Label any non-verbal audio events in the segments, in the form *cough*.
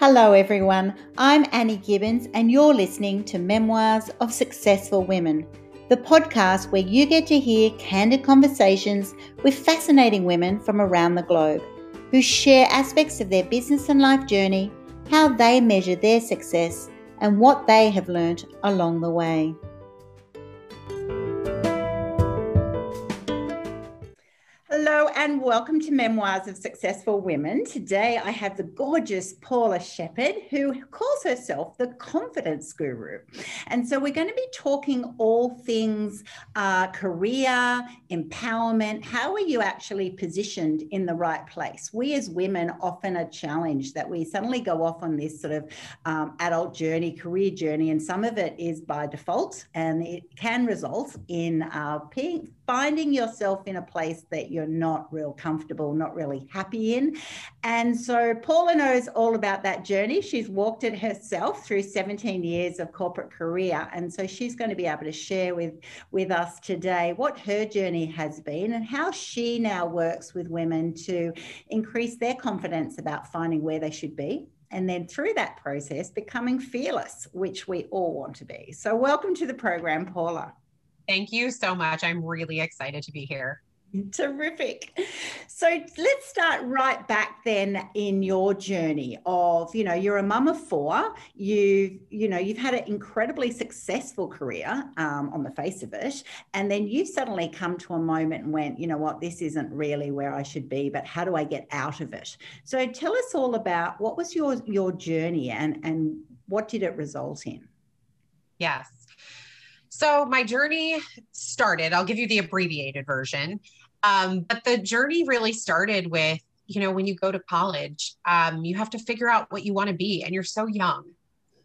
Hello, everyone. I'm Annie Gibbons, and you're listening to Memoirs of Successful Women, the podcast where you get to hear candid conversations with fascinating women from around the globe who share aspects of their business and life journey, how they measure their success, and what they have learnt along the way. And welcome to Memoirs of Successful Women. Today I have the gorgeous Paula Shepherd, who calls herself the confidence guru. And so we're going to be talking all things uh, career, empowerment. How are you actually positioned in the right place? We as women often are challenged that we suddenly go off on this sort of um, adult journey, career journey, and some of it is by default and it can result in uh, finding yourself in a place that you're not real comfortable, not really happy in. And so Paula knows all about that journey. She's walked it herself through 17 years of corporate career. And so she's going to be able to share with, with us today what her journey has been and how she now works with women to increase their confidence about finding where they should be and then through that process becoming fearless, which we all want to be. So, welcome to the program, Paula. Thank you so much. I'm really excited to be here. Terrific. So let's start right back then in your journey of, you know, you're a mum of four. You, you know, you've had an incredibly successful career um, on the face of it, and then you suddenly come to a moment and went, you know what, this isn't really where I should be, but how do I get out of it? So tell us all about what was your your journey and and what did it result in? Yes. So my journey started, I'll give you the abbreviated version. Um, but the journey really started with, you know, when you go to college, um, you have to figure out what you want to be, and you're so young.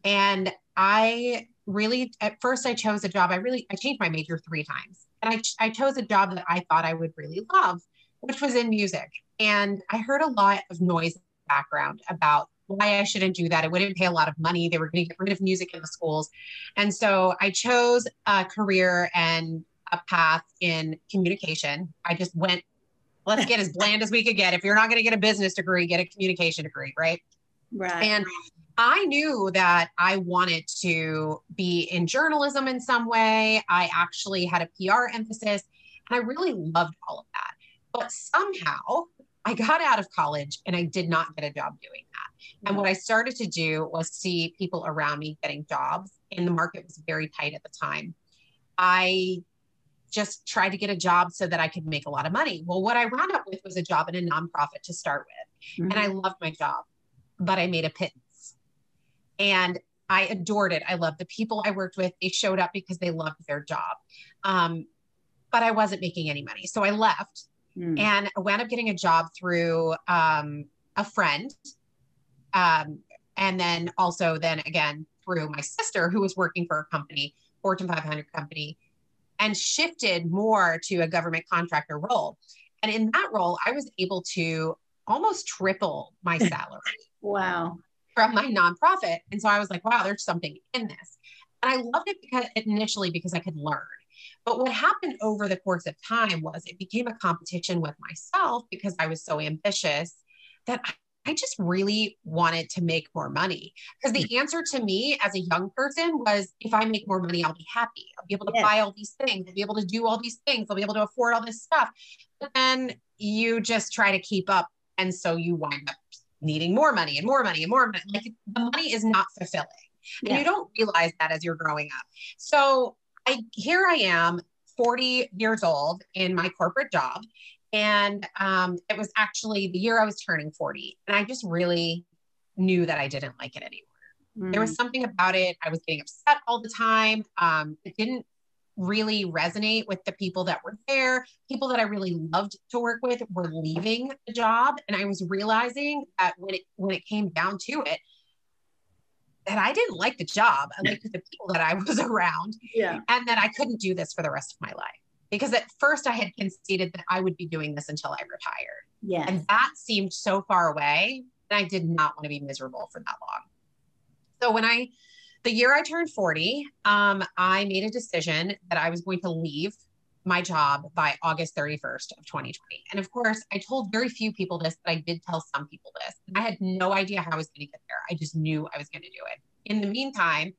And I really, at first, I chose a job. I really, I changed my major three times, and I, I chose a job that I thought I would really love, which was in music. And I heard a lot of noise background about why I shouldn't do that. It wouldn't pay a lot of money. They were going to get rid of music in the schools. And so I chose a career and a path in communication. I just went, let's get as bland as we could get. If you're not going to get a business degree, get a communication degree, right? Right. And I knew that I wanted to be in journalism in some way. I actually had a PR emphasis and I really loved all of that. But somehow I got out of college and I did not get a job doing. And what I started to do was see people around me getting jobs, and the market was very tight at the time. I just tried to get a job so that I could make a lot of money. Well, what I wound up with was a job in a nonprofit to start with. Mm-hmm. And I loved my job, but I made a pittance. And I adored it. I loved the people I worked with. They showed up because they loved their job. Um, but I wasn't making any money. So I left mm. and I wound up getting a job through um, a friend. Um, and then also then again through my sister who was working for a company, Fortune 500 company, and shifted more to a government contractor role. And in that role, I was able to almost triple my *laughs* salary. wow. From my nonprofit. And so I was like, wow, there's something in this. And I loved it because initially because I could learn. But what happened over the course of time was it became a competition with myself because I was so ambitious that I just really wanted to make more money. Because the mm. answer to me as a young person was if I make more money, I'll be happy. I'll be able to yeah. buy all these things. I'll be able to do all these things. I'll be able to afford all this stuff. But then you just try to keep up. And so you wind up needing more money and more money and more money. Like the money is not fulfilling. Yeah. And you don't realize that as you're growing up. So I here I am, 40 years old in my corporate job. And um, it was actually the year I was turning 40. And I just really knew that I didn't like it anymore. Mm. There was mm. something about it. I was getting upset all the time. Um, it didn't really resonate with the people that were there. People that I really loved to work with were leaving the job. And I was realizing that when it when it came down to it, that I didn't like the job. I liked the people that I *laughs* was around. Yeah. And that I couldn't do this for the rest of my life because at first I had conceded that I would be doing this until I retired. Yeah. And that seemed so far away and I did not want to be miserable for that long. So when I, the year I turned 40, um, I made a decision that I was going to leave my job by August 31st of 2020. And of course, I told very few people this, but I did tell some people this. I had no idea how I was going to get there. I just knew I was going to do it. In the meantime,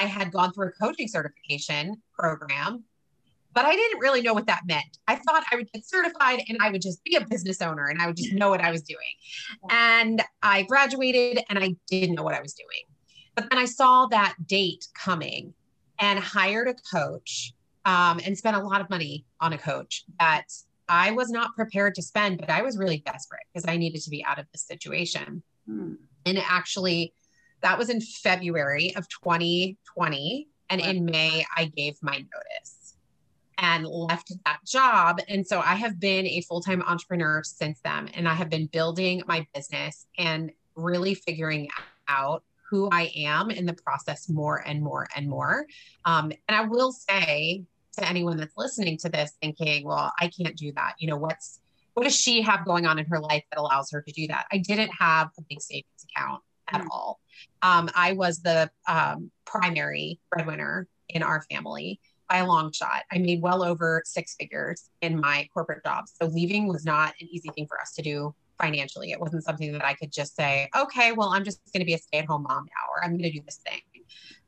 I had gone through a coaching certification program, but I didn't really know what that meant. I thought I would get certified and I would just be a business owner and I would just know what I was doing. And I graduated and I didn't know what I was doing. But then I saw that date coming and hired a coach um, and spent a lot of money on a coach that I was not prepared to spend, but I was really desperate because I needed to be out of this situation. Hmm. And actually, that was in February of 2020. And in May, I gave my notice and left that job. And so I have been a full time entrepreneur since then. And I have been building my business and really figuring out who I am in the process more and more and more. Um, and I will say to anyone that's listening to this thinking, well, I can't do that. You know, what's what does she have going on in her life that allows her to do that? I didn't have a big savings account at mm-hmm. all. Um, I was the um, primary breadwinner in our family by a long shot. I made well over six figures in my corporate job. So leaving was not an easy thing for us to do financially. It wasn't something that I could just say, okay, well, I'm just going to be a stay at home mom now, or I'm going to do this thing.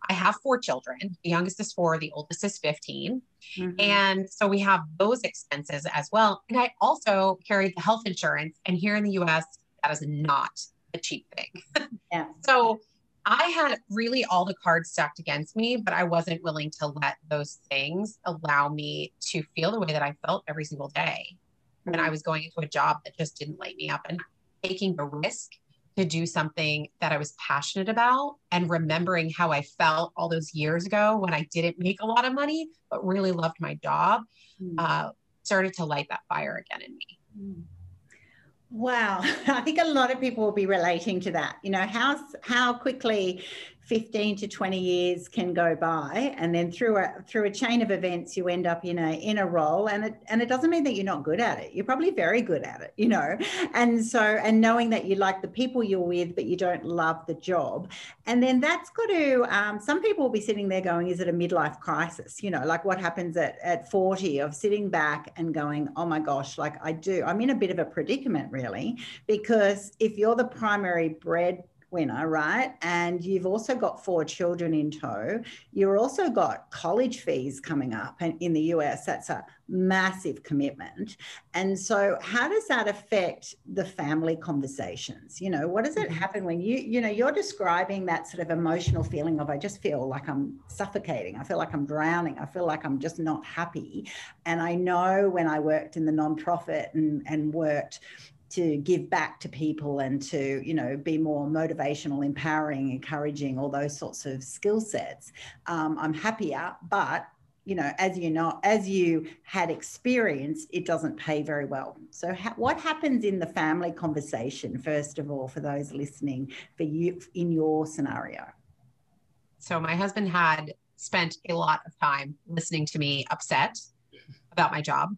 I have four children. The youngest is four, the oldest is 15. Mm-hmm. And so we have those expenses as well. And I also carried the health insurance. And here in the US, that is not a cheap thing. yeah. *laughs* So I had really all the cards stacked against me, but I wasn't willing to let those things allow me to feel the way that I felt every single day. When I was going into a job that just didn't light me up and taking the risk to do something that I was passionate about and remembering how I felt all those years ago when I didn't make a lot of money, but really loved my job, mm. uh, started to light that fire again in me. Mm. Wow, *laughs* I think a lot of people will be relating to that. You know, how how quickly 15 to 20 years can go by and then through a through a chain of events you end up in a in a role and it and it doesn't mean that you're not good at it. You're probably very good at it you know? And so and knowing that you like the people you're with but you don't love the job. And then that's got to um, some people will be sitting there going is it a midlife crisis? You know like what happens at at 40 of sitting back and going oh my gosh like i do. I'm in a bit of a predicament really because if you're the primary bread winner, right? And you've also got four children in tow. You've also got college fees coming up. And in the US, that's a massive commitment. And so, how does that affect the family conversations? You know, what does it mm-hmm. happen when you, you know, you're describing that sort of emotional feeling of, I just feel like I'm suffocating. I feel like I'm drowning. I feel like I'm just not happy. And I know when I worked in the nonprofit and, and worked to give back to people and to you know be more motivational empowering encouraging all those sorts of skill sets. Um, i'm happier but you know as you know as you had experienced it doesn't pay very well. So ha- what happens in the family conversation first of all for those listening for you in your scenario? So my husband had spent a lot of time listening to me upset about my job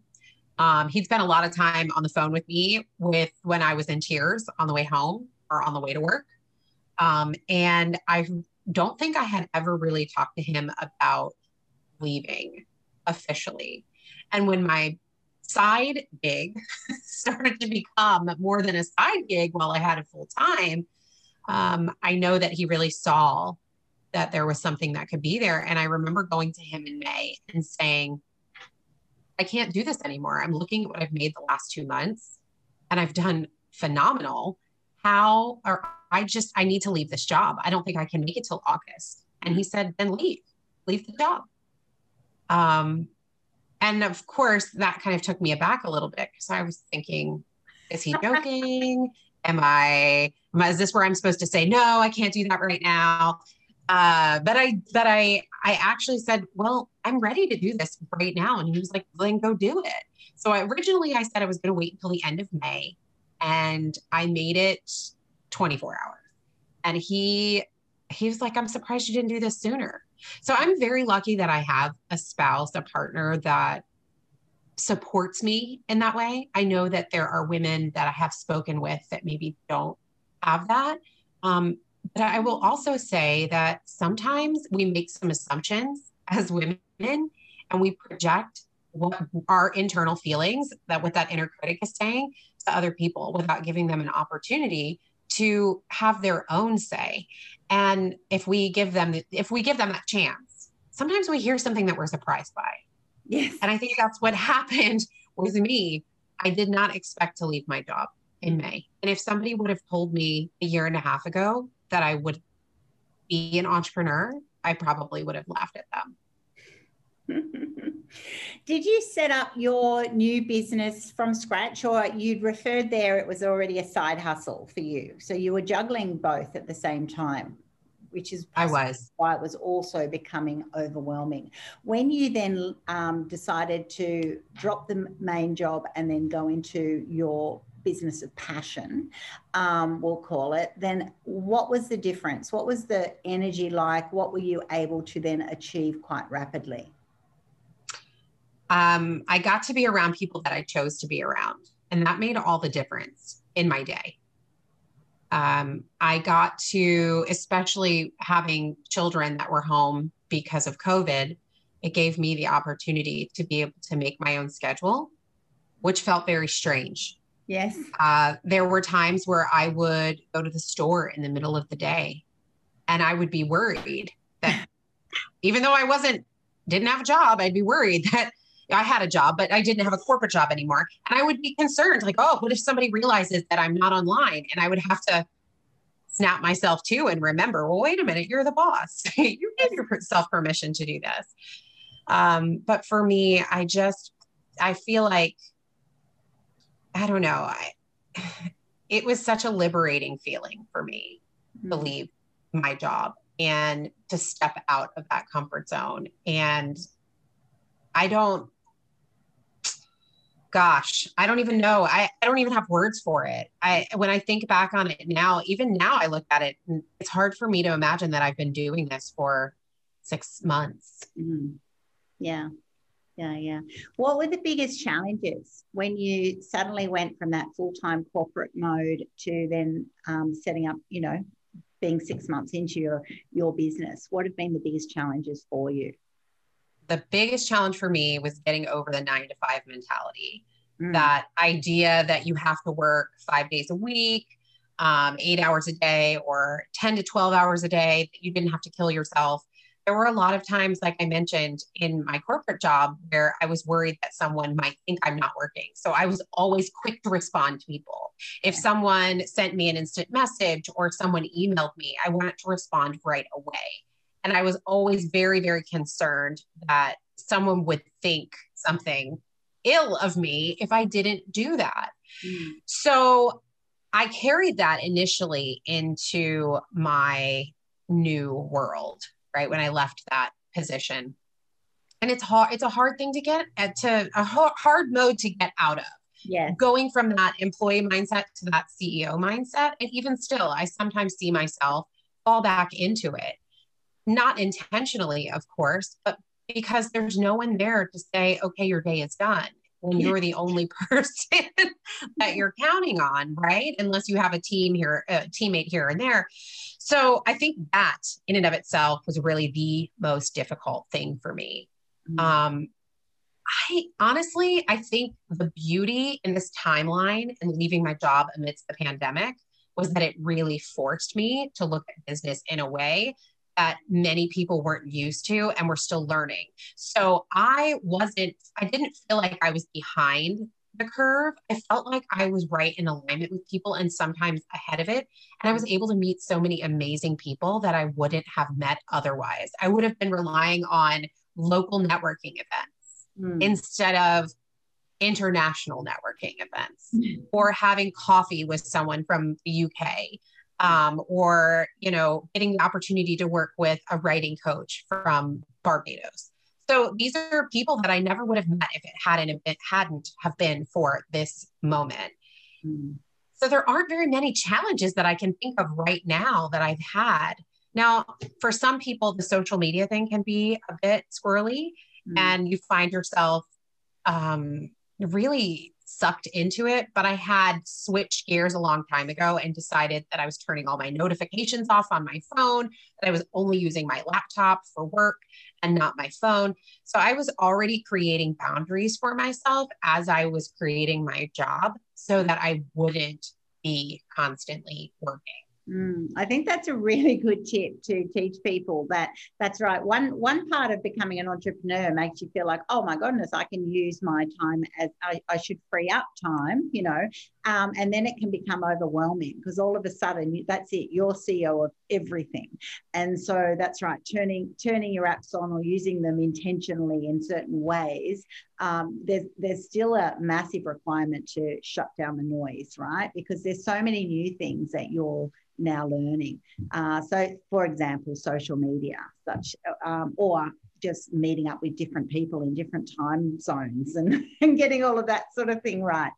um, he'd spent a lot of time on the phone with me with when I was in tears on the way home or on the way to work. Um, and I don't think I had ever really talked to him about leaving officially. And when my side gig *laughs* started to become more than a side gig while I had it full time, um, I know that he really saw that there was something that could be there. And I remember going to him in May and saying, I can't do this anymore. I'm looking at what I've made the last two months and I've done phenomenal. How or I just I need to leave this job. I don't think I can make it till August. And he said, then leave, leave the job. Um, and of course, that kind of took me aback a little bit because I was thinking, is he joking? *laughs* am I, am I, is this where I'm supposed to say, no, I can't do that right now? Uh, but I, but I, I actually said, well, I'm ready to do this right now. And he was like, then go do it. So I, originally I said I was going to wait until the end of May and I made it 24 hours. And he, he was like, I'm surprised you didn't do this sooner. So I'm very lucky that I have a spouse, a partner that supports me in that way. I know that there are women that I have spoken with that maybe don't have that. Um, but I will also say that sometimes we make some assumptions as women and we project what our internal feelings that what that inner critic is saying to other people without giving them an opportunity to have their own say. And if we give them if we give them that chance sometimes we hear something that we're surprised by. Yes. And i think that's what *laughs* happened with me. I did not expect to leave my job in mm. may. And if somebody would have told me a year and a half ago that i would be an entrepreneur i probably would have laughed at them *laughs* Did you set up your new business from scratch, or you'd referred there it was already a side hustle for you? So you were juggling both at the same time, which is I was why it was also becoming overwhelming. When you then um, decided to drop the main job and then go into your business of passion, um, we'll call it, then what was the difference? What was the energy like? What were you able to then achieve quite rapidly? um, I got to be around people that I chose to be around. And that made all the difference in my day. Um, I got to, especially having children that were home because of COVID, it gave me the opportunity to be able to make my own schedule, which felt very strange. Yes. Uh, there were times where I would go to the store in the middle of the day and I would be worried that *laughs* even though I wasn't, didn't have a job, I'd be worried *laughs* that I had a job, but I didn't have a corporate job anymore. And I would be concerned, like, oh, what if somebody realizes that I'm not online? And I would have to snap myself to and remember, well, wait a minute, you're the boss. *laughs* you gave yourself permission to do this. Um, but for me, I just, I feel like, I don't know, I, *sighs* it was such a liberating feeling for me mm-hmm. to leave my job and to step out of that comfort zone. And I don't, gosh, I don't even know. I, I don't even have words for it. I when I think back on it now, even now I look at it it's hard for me to imagine that I've been doing this for six months. Mm-hmm. Yeah. Yeah, yeah. What were the biggest challenges when you suddenly went from that full time corporate mode to then um, setting up, you know, being six months into your your business? What have been the biggest challenges for you? the biggest challenge for me was getting over the nine to five mentality. Mm. That idea that you have to work five days a week, um, eight hours a day, or 10 to 12 hours a day, that you didn't have to kill yourself. There were a lot of times, like I mentioned in my corporate job, where I was worried that someone might think I'm not working. So I was always quick to respond to people. If someone sent me an instant message or someone emailed me, I wanted to respond right away. And I was always very, very concerned that someone would think something ill of me if I didn't do that. Mm. So I carried that initially into my new world, right? When I left that position. And it's hard, it's a hard thing to get at to a hard mode to get out of. Yeah. Going from that employee mindset to that CEO mindset. And even still, I sometimes see myself fall back into it not intentionally, of course, but because there's no one there to say, okay, your day is done when you're the only *laughs* person that you're counting on, right? Unless you have a team here, a teammate here and there. So I think that in and of itself was really the most difficult thing for me. Mm-hmm. Um, I honestly, I think the beauty in this timeline and leaving my job amidst the pandemic was that it really forced me to look at business in a way that many people weren't used to and we're still learning. So I wasn't, I didn't feel like I was behind the curve. I felt like I was right in alignment with people and sometimes ahead of it. And I was able to meet so many amazing people that I wouldn't have met otherwise. I would have been relying on local networking events mm. instead of international networking events mm. or having coffee with someone from the UK um, or you know getting the opportunity to work with a writing coach from barbados so these are people that i never would have met if it hadn't if it hadn't have been for this moment mm. so there aren't very many challenges that i can think of right now that i've had now for some people the social media thing can be a bit squirrely mm. and you find yourself um, really sucked into it, but I had switched gears a long time ago and decided that I was turning all my notifications off on my phone, that I was only using my laptop for work and not my phone. So I was already creating boundaries for myself as I was creating my job so that I wouldn't be constantly working. Mm, I think that's a really *laughs* good tip to teach people that that's right. One one part of becoming an entrepreneur makes you feel like, oh my goodness, I can use my time as I, I should free up time, you know, um, and then it can become overwhelming because all of a sudden you, that's it, you're CEO of everything, and so that's right. Turning turning your apps on or using them intentionally in certain ways um, there's there's still a massive requirement to shut down the noise, right? Because there's so many new things that you're now learning. Uh, so, for example, social media, such um, or just meeting up with different people in different time zones and, *laughs* and getting all of that sort of thing right.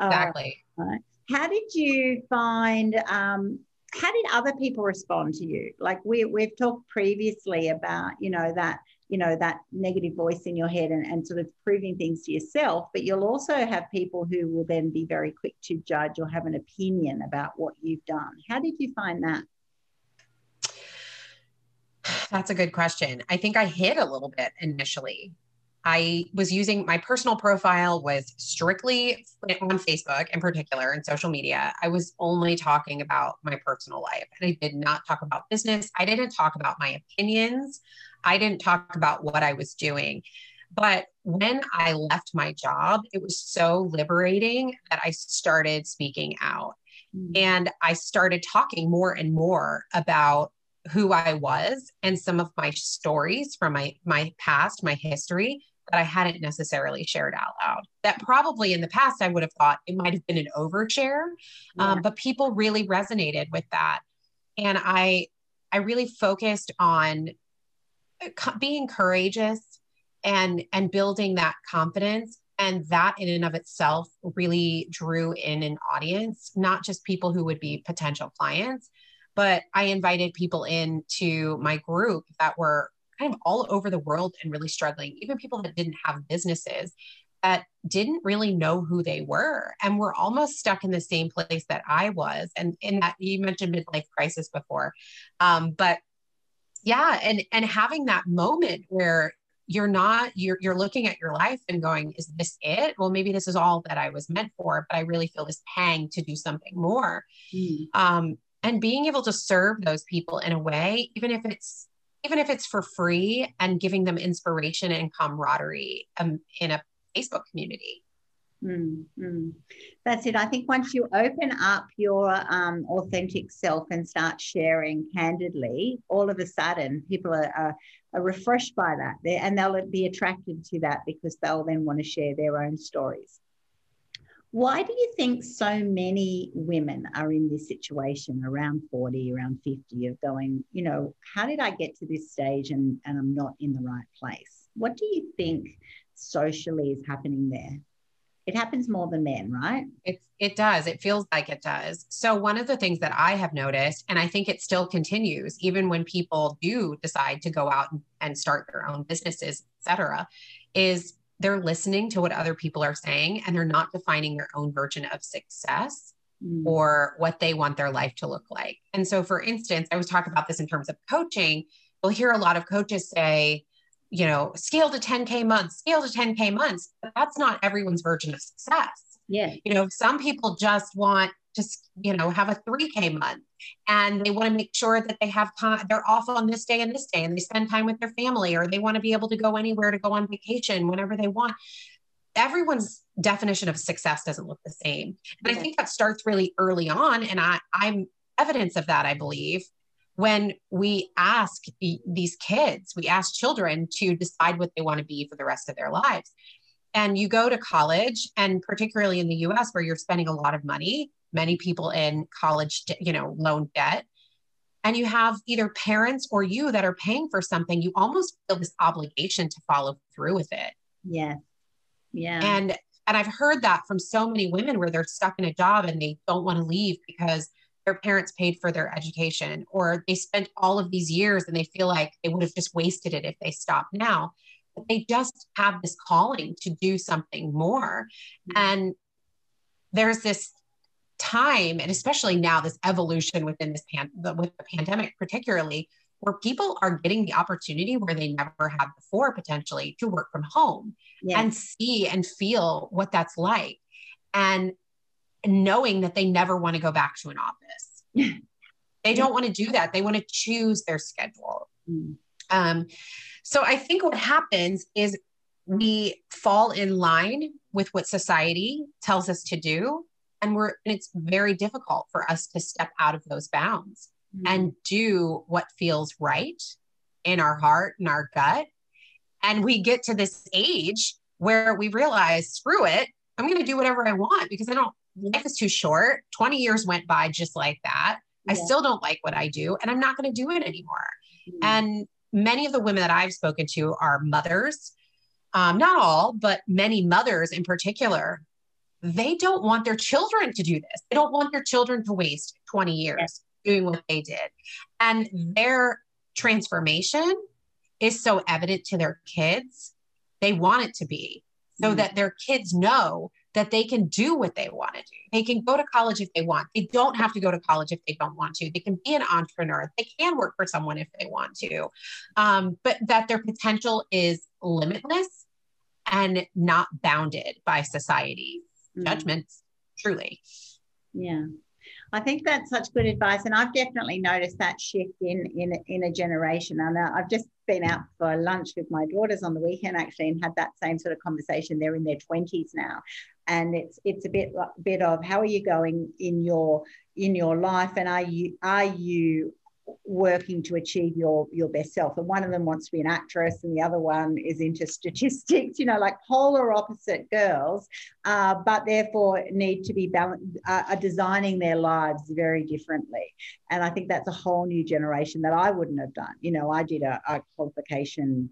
Uh, exactly. Uh. How did you find? Um, how did other people respond to you? Like we we've talked previously about, you know, that you know that negative voice in your head and, and sort of proving things to yourself but you'll also have people who will then be very quick to judge or have an opinion about what you've done how did you find that that's a good question i think i hid a little bit initially I was using my personal profile was strictly on Facebook in particular and social media. I was only talking about my personal life and I did not talk about business. I didn't talk about my opinions. I didn't talk about what I was doing. But when I left my job, it was so liberating that I started speaking out. Mm-hmm. And I started talking more and more about who I was and some of my stories from my my past, my history that I hadn't necessarily shared out loud. That probably in the past I would have thought it might have been an overshare, um, yeah. um, but people really resonated with that, and I I really focused on being courageous and and building that confidence and that in and of itself really drew in an audience not just people who would be potential clients but i invited people into my group that were kind of all over the world and really struggling even people that didn't have businesses that didn't really know who they were and were almost stuck in the same place that i was. And in that you mentioned midlife crisis before. Um, but yeah and and having that moment where you're not you're you're looking at your life and going is this it? Well maybe this is all that i was meant for but i really feel this pang to do something more. Mm. um, and being able to serve those people in a way even if it's even if it's for free and giving them inspiration and camaraderie um, in a facebook community Mm, That's it. I think once you open up your um, authentic self and start sharing candidly, all of a sudden people are, are, are refreshed by that and they'll be attracted to that because they'll then want to share their own stories. Why do you think so many women are in this situation around 40, around 50 of going, you know, how did I get to this stage and, and I'm not in the right place? What do you think socially is happening there? it happens more than men, right? It, it does. It feels like it does. So, one of the things that I have noticed, and I think it still continues, even when people do decide to go out and start their own businesses, et cetera, is they're listening to what other people are saying and they're not defining their own version of success mm. or what they want their life to look like. And so, for instance, I was talking about this in terms of coaching. We'll hear a lot of coaches say, you know, scale to 10K months, scale to 10K months, but that's not everyone's version of success. Yeah. You know, some people just want to, you know, have a 3K month and they want to make sure that they have time, they're off on this day and this day and they spend time with their family or they want to be able to go anywhere to go on vacation whenever they want. Everyone's definition of success doesn't look the same. And. I think that starts really early on. And I, I'm evidence of that, I believe, when we ask these kids, we ask children to decide what they want to be for the rest of their lives. And you go to college, and particularly in the US, where you're spending a lot of money, many people in college, you know, loan debt, and you have either parents or you that are paying for something, you almost feel this obligation to follow through with it. Yeah. Yeah. And and I've heard that from so many women where they're stuck in a job and they don't want to leave because their parents paid for their education or they spent all of these years and they feel like they would have just wasted it if they stopped now but they just have this calling to do something more. Mm-hmm. And there's this time, and especially now, this evolution within this pan- the, with the pandemic, particularly, where people are getting the opportunity where they never had before, potentially, to work from home yes. and see and feel what that's like, and knowing that they never want to go back to an office. *laughs* they don't want to do that. They want to choose their schedule. Mm. Um, so I think what happens is we fall in line with what society tells us to do and we're and it's very difficult for us to step out of those bounds mm-hmm. and do what feels right in our heart and our gut and we get to this age where we realize screw it i'm going to do whatever i want because i don't life is too short 20 years went by just like that yeah. i still don't like what i do and i'm not going to do it anymore mm-hmm. and many of the women that i've spoken to are mothers um, not all, but many mothers in particular, they don't want their children to do this. They don't want their children to waste 20 years doing what they did. And their transformation is so evident to their kids. They want it to be so mm-hmm. that their kids know that they can do what they want to do. They can go to college if they want. They don't have to go to college if they don't want to. They can be an entrepreneur. They can work for someone if they want to, um, but that their potential is limitless and not bounded by society mm. judgments, truly. Yeah. I think that's such good advice, and I've definitely noticed that shift in in in a generation. And I've just been out for lunch with my daughters on the weekend actually, and had that same sort of conversation. They're in their twenties now, and it's it's a bit bit of how are you going in your in your life, and are you are you working to achieve your your best self. And one of them wants to be an actress and the other one is into statistics *laughs* you know like polar opposite girls uh, but therefore need to be balanced uh, are designing their lives very differently. And i think that's a whole new generation that i wouldn't have done. You know i did a, a qualification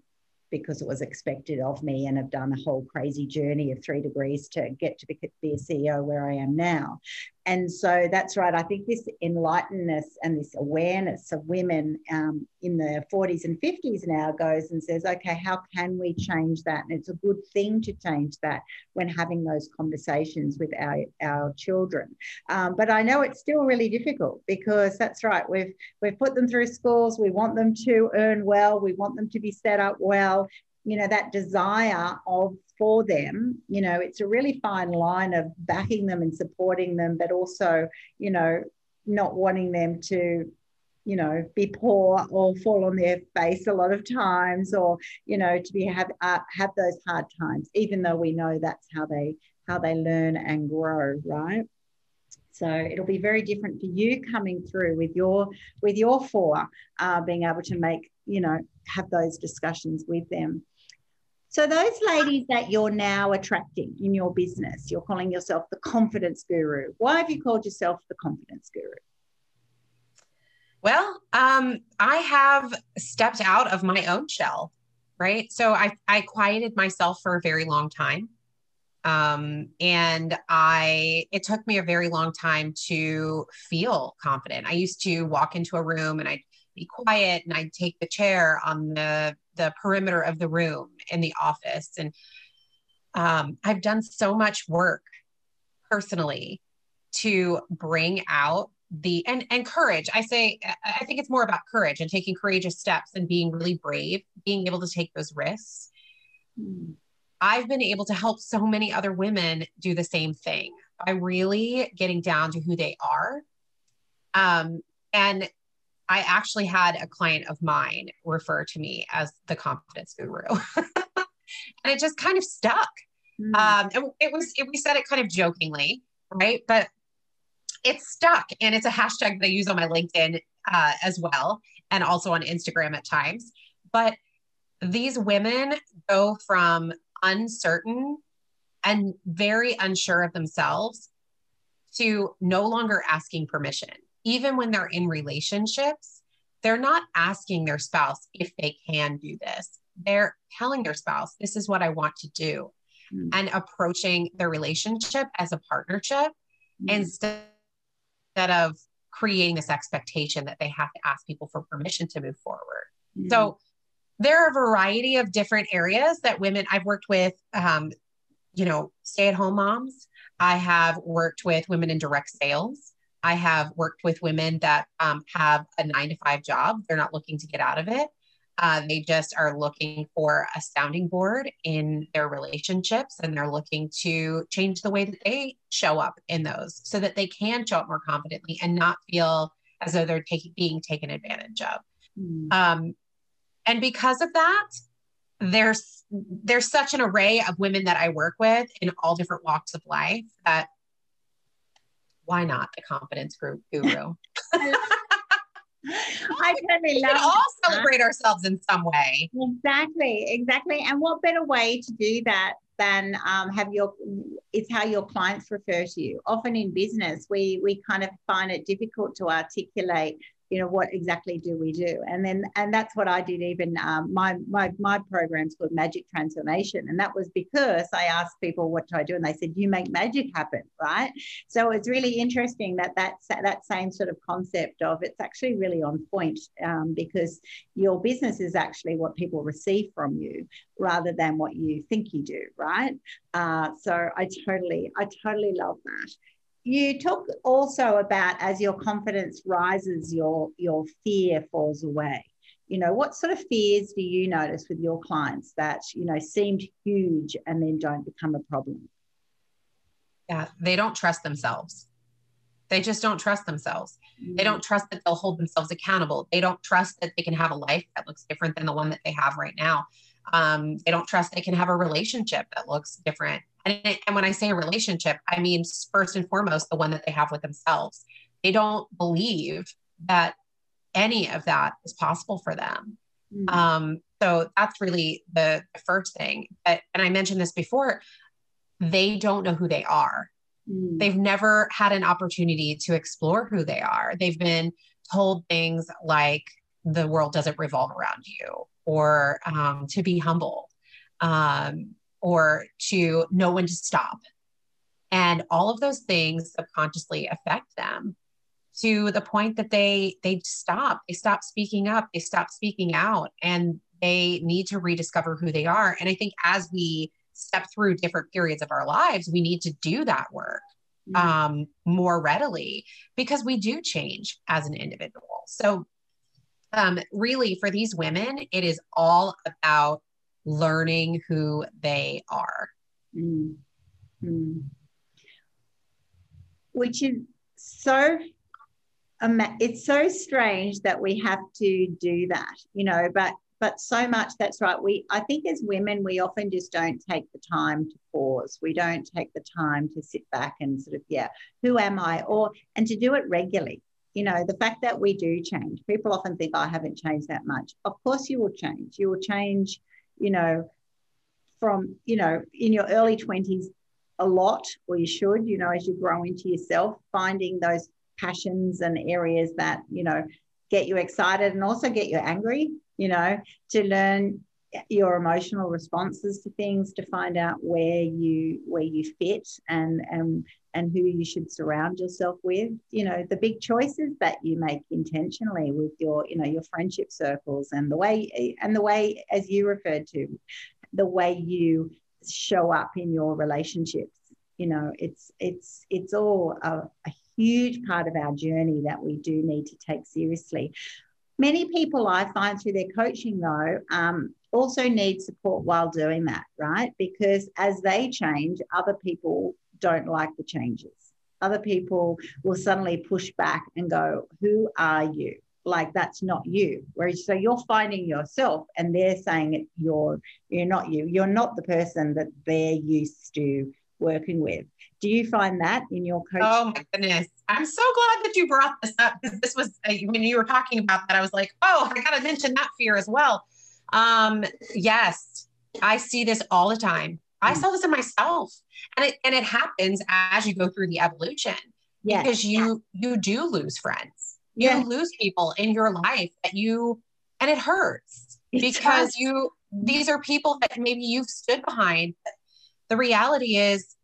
because it was expected of me and have done a whole crazy journey of three degrees to get to be, be a CEO where I am now. And so that's right. I think this enlightenedness and this awareness of women um, in the 40s and 50s now goes and says, okay, how can we change that? And it's a good thing to change that when having those conversations with our, our children. Um, but I know it's still really difficult because that's right. We've, we've put them through schools. We want them to earn well. We want them to be set up well you know that desire of for them you know it's a really fine line of backing them and supporting them but also you know not wanting them to you know be poor or fall on their face a lot of times or you know to be have uh, have those hard times even though we know that's how they how they learn and grow right? So it'll be very different for you coming through with your with your four uh, being able to make you know have those discussions with them so, those ladies that you're now attracting in your business, you're calling yourself the confidence guru. Why have you called yourself the confidence guru? Well, um, I have stepped out of my own shell, right? So, I, I quieted myself for a very long time. Um, and I, it took me a very long time to feel confident. I used to walk into a room and I'd be quiet and I'd take the chair on the the perimeter of the room in the office. And um, I've done so much work personally to bring out the and and courage. I say i think it's more about courage and taking courageous steps and being really brave being able to take those risks. I've been able to help so many other women do the same thing by really getting down to who they are. Um, and I actually had a client of mine refer to me as the confidence guru. *laughs* and it just kind of stuck. Mm. Um, and it was, it, we said it kind of jokingly, right? But it stuck. And it's a hashtag that I use on my LinkedIn uh, as well, and also on Instagram at times. But these women go from uncertain and very unsure of themselves to no longer asking permission even when they're in relationships, they're not asking their spouse if they can do this. They're telling their spouse, this is what I want to do, mm. and approaching their relationship as a partnership mm. instead of creating this expectation that they have to ask people for permission to move forward. Mm. So there are a variety of different areas that women I've worked with, um, you know, stay at home moms. I have worked with women in direct sales. I have worked with women that um, have a nine to five job. They're not looking to get out of it. Uh, they just are looking for a sounding board in their relationships and they're looking to change the way that they show up in those so that they can show up more confidently and not feel as though they're taking being taken advantage of. Mm. Um, and because of that, there's there's such an array of women that I work with in all different walks of life that why not the confidence group guru? *laughs* I totally love. We all celebrate ourselves in some way. Exactly, exactly. And what better way to do that than um, have your? It's how your clients refer to you. Often in business, we we kind of find it difficult to articulate you know what exactly do we do? And then and that's what i did even um, my my my program's called magic transformation. And that was because i asked people what do i do? And they said you make magic happen right? So it's really interesting that that's that same sort of concept of it's actually really on point um, because your business is actually what people receive from you rather than what you think you do right? Uh, so i totally i totally love that you talk also about as your confidence rises, your your fear falls away. You know, what sort of fears do you notice with your clients that you know seemed huge and then don't become a problem? Yeah, they don't trust themselves. They just don't trust themselves. Mm-hmm. They don't trust that they'll hold themselves accountable. They don't trust that they can have a life that looks different than the one that they have right now. Um, they don't trust they can have a relationship that looks different and, and when I say a relationship, I mean first and foremost the one that they have with themselves. They don't believe that any of that is possible for them. Mm-hmm. Um, so that's really the, the first thing. But, and I mentioned this before, they don't know who they are. Mm-hmm. They've never had an opportunity to explore who they are. They've been told things like the world doesn't revolve around you or um, to be humble. Um, or to know when to stop. And all of those things subconsciously affect them to the point that they they stop they stop speaking up they stop speaking out and they need to rediscover who they are and i think as we step through different periods of our lives we need to do that work mm-hmm. um, more readily because we do change as an individual so um, really for these women it is all about learning who they are. Mm-hmm. Which is so it's so strange that we have to do that, you know, but but so much that's right. We I think as women we often just don't take the time to pause. We don't take the time to sit back and sort of, yeah, who am I? Or and to do it regularly. You know, the fact that we do change. People often think oh, I haven't changed that much. Of course you will change. You will change you know, from, you know, in your early 20s a lot, or you should, you know, as you grow into yourself, finding those passions and areas that, you know, get you excited and also get you angry, you know, to learn your emotional responses to things to find out where you where you fit and and and who you should surround yourself with. You know the big choices that you make intentionally with your you know your friendship circles and the way and the way as you referred to the way you show up in your relationships. You know it's it's it's all a, a huge part of our journey that we do need to take seriously. Many people i find through their coaching though um, also need support while doing that right because as they change other people don't like the changes. Other people will suddenly push back and go, Who are you? Like that's not you. Whereas so you're finding yourself and they're saying it you're you're not you. You're not the person that they're used to working with. Do you find that in your coaching? Oh my goodness. I'm so glad that you brought this up because this was uh, when you were talking about that, I was like, oh, I gotta mention that fear as well. Um, yes, I see this all the time. I saw this in myself. And it and it happens as you go through the evolution. Yes. Because you you do lose friends. You yes. lose people in your life that you and it hurts it because does. you these are people that maybe you've stood behind. The reality is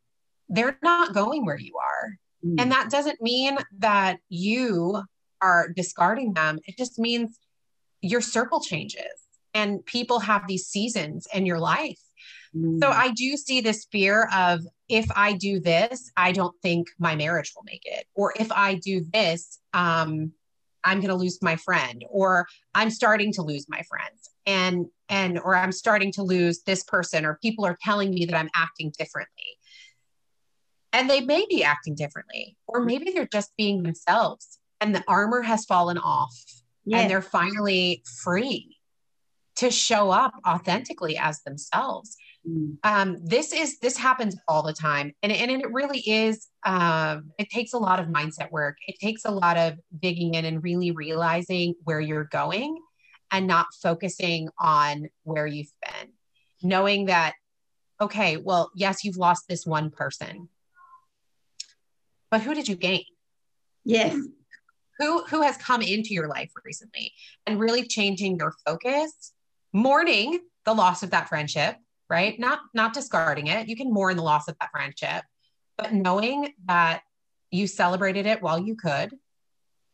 they're not going where you are. Mm. And that doesn't mean that you are discarding them. It just means your circle changes and people have these seasons in your life. Mm. So I do see this fear of if I do this, I don't think my marriage will make it. Or if I do this, um, I'm going to lose my friend or I'm starting to lose my friends and and or I'm starting to lose this person or people are telling me that I'm acting differently. And they may be acting differently or maybe they're just being themselves and the armor has fallen off and they're finally free to show up authentically as themselves. Mm. Um, this is this happens all the time, and and it really is. Um, it takes a lot of mindset work. It takes a lot of digging in and really realizing where you're going, and not focusing on where you've been. Knowing that, okay, well, yes, you've lost this one person, but who did you gain? Yes who who has come into your life recently and really changing your focus mourning the loss of that friendship right? Not not discarding it. You can mourn the loss of that friendship but knowing that you celebrated it while you could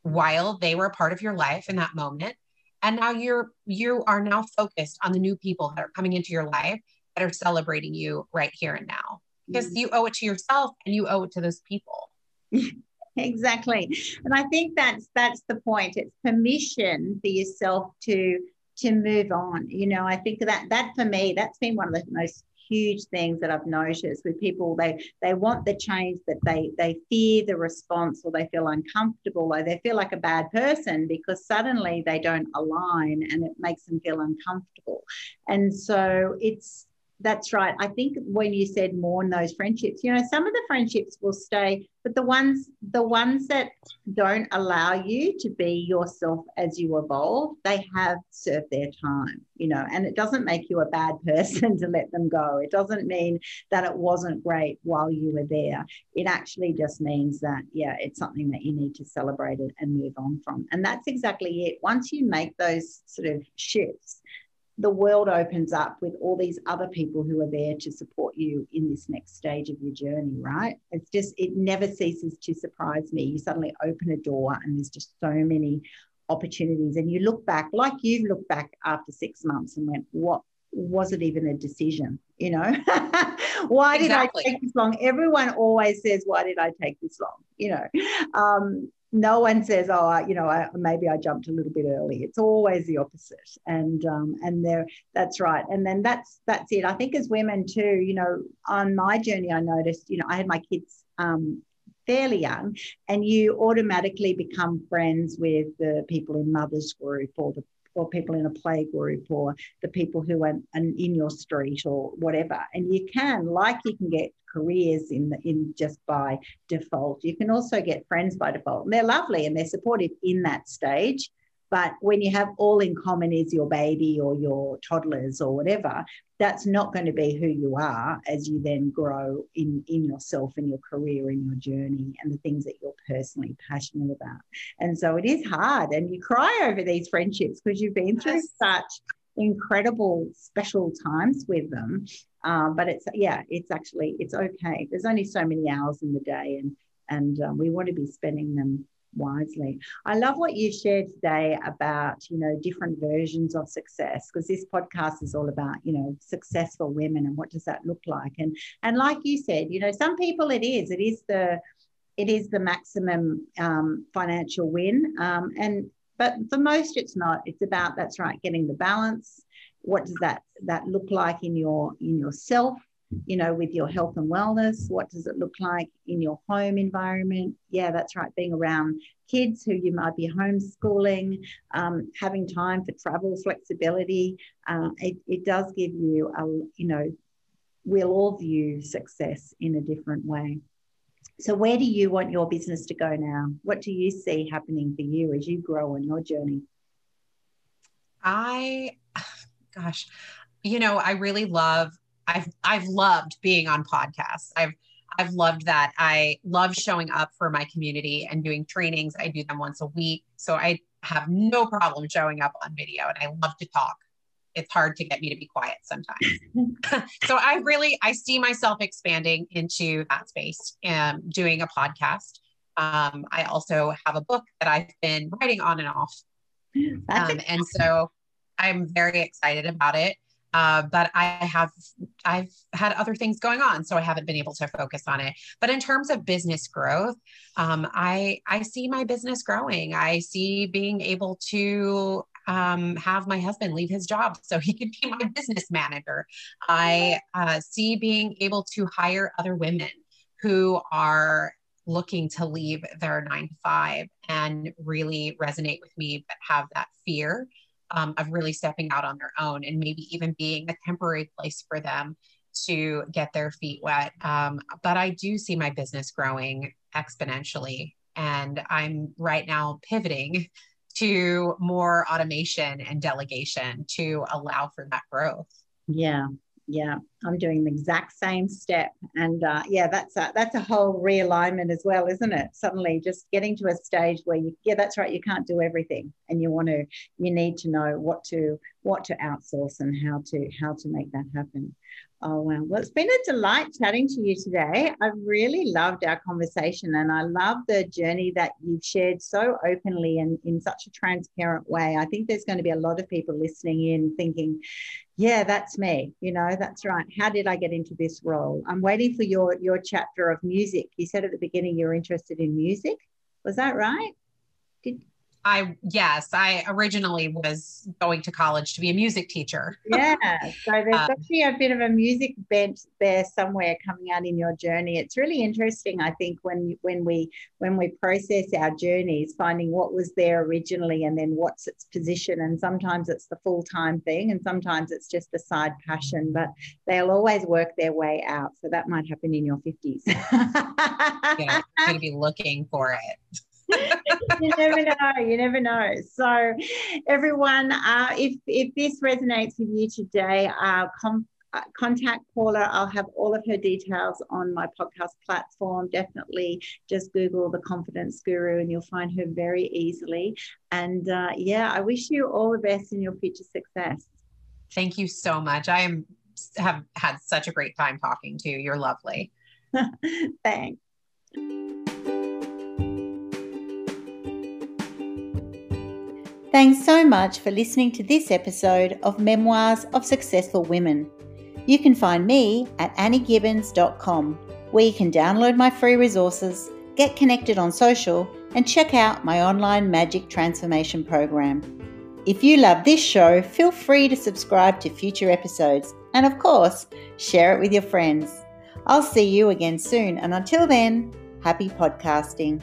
while they were a part of your life in that moment and now you're you are now focused on the new people that are coming into your life that are celebrating you right here and now. Because mm-hmm. you owe it to yourself and you owe it to those people. *laughs* Exactly. And i think that's that's the point. It's permission for yourself to to move on you know i think that that for me that's been one of the most huge things that i've noticed with people. They they want the change but they they fear the response or they feel uncomfortable or they feel like a bad person because suddenly they don't align and it makes them feel uncomfortable. And so it's that's right. I think when you said mourn those friendships, you know, some of the friendships will stay, but the ones the ones that don't allow you to be yourself as you evolve, they have served their time, you know, and it doesn't make you a bad *laughs* person to let them go. It doesn't mean that it wasn't great while you were there. It actually just means that, yeah, it's something that you need to celebrate it and move on from. And that's exactly it. Once you make those sort of shifts, the world opens up with all these other people who are there to support you in this next stage of your journey, right? It's just, it never ceases to surprise me. You suddenly open a door and there's just so many opportunities. And you look back, like you've looked back after six months and went, what was it even a decision? You know, *laughs* why did. I take this long? Everyone always says, why did I take this long? You know, um, no one says, "Oh, I, you know, I, maybe I jumped a little bit early." It's always the opposite, and um, and there, that's right. And then that's that's it. I think as women too, you know, on my journey, I noticed, you know, I had my kids um, fairly young, and you automatically become friends with the people in mothers group or the or people in a play group or the people who are in your street or whatever. And you can, like you can get careers in the, in just by default. You can also get friends by default. And they're lovely and they're supportive in that stage. But when you have all in common is your baby or your toddlers or whatever, that's not going to be who you are as you then grow in, in yourself and your career and your journey and the things that you're personally passionate about. And so it is hard and you cry over these friendships because you've been through such incredible special times with them um, but it's yeah it's actually it's okay. There's only so many hours in the day and and um, we want to be spending them wisely. I love what you shared today about you know different versions of success because this podcast is all about you know successful women and what does that look like? And and like you said you know some people it is it is the it is the maximum um, financial win. Um, and but for most it's not. It's about that's right getting the balance what does that that look like in your in yourself you know with your health and wellness what does it look like in your home environment yeah that's right being around kids who you might be homeschooling um, having time for travel flexibility uh, it, it does give you a you know we'll all view success in a different way so, where do you want your business to go now? What do you see happening for you as you grow on your journey? I, gosh, you know, I really love. I've I've loved being on podcasts. I've I've loved that. I love showing up for my community and doing trainings. I do them once a week, so I have no problem showing up on video, and I love to talk it's hard to get me to be quiet sometimes. *clears throat* *laughs* so I really I see myself expanding into that space and doing a podcast. Um, I also have a book that I've been writing on and off. Um, and so I'm very excited about it. Uh, but I have I've had other things going on, so I haven't been able to focus on it. But in terms of business growth, um, I I see my business growing. I see being able to um, have my husband leave his job *laughs* so he could be my business manager. I uh, see being able to hire other women who are looking to leave their nine to five and really resonate with me, but have that fear um, of really stepping out on their own and maybe even being a temporary place for them to get their feet wet. Um, but I do see my business growing exponentially. And I'm right now pivoting *laughs* to more automation and delegation to allow for that growth. Yeah, yeah i'm doing the exact same step. And uh, yeah that's a that's a whole realignment as well isn't it? Suddenly just getting to a stage where you yeah that's right you can't do everything. And you want to you need to know what to what to outsource and how to how to make that happen Oh, wow. Well, it's been a delight chatting to you today. I really loved our conversation and I love the journey that you've shared so openly and in such a transparent way. I think there's going to be a lot of people listening in thinking, yeah, that's me. You know, that's right. How did I get into this role? I'm waiting for your your chapter of music. You said at the beginning you're interested in music. Was that right? Did I yes, I originally was going to college to be a music teacher. *laughs* yeah, so there's um, actually a bit of a music bent there somewhere coming out in your journey. It's really interesting, I think, when when we when we process our journeys, finding what was there originally and then what's its position. And sometimes it's the full time thing, and sometimes it's just a side passion. But they'll always work their way out. So that might happen in your fifties. *laughs* yeah, going to be looking for it you never know. You never know. So, everyone, uh, if if this resonates with you today, uh, com- uh, contact Paula. I'll have all of her details on my podcast platform. Definitely just Google the Confidence Guru and you'll find her very easily. And uh, yeah, I wish you all the best in your future success. Thank you so much. I am have had such a great time talking to you. You're lovely. *laughs* Thanks. Thanks so much for listening to this episode of Memoirs of Successful Women. You can find me at anniegibbons.com, where you can download my free resources, get connected on social, and check out my online magic transformation program. If you love this show, feel free to subscribe to future episodes and, of course, share it with your friends. I'll see you again soon, and until then, happy podcasting.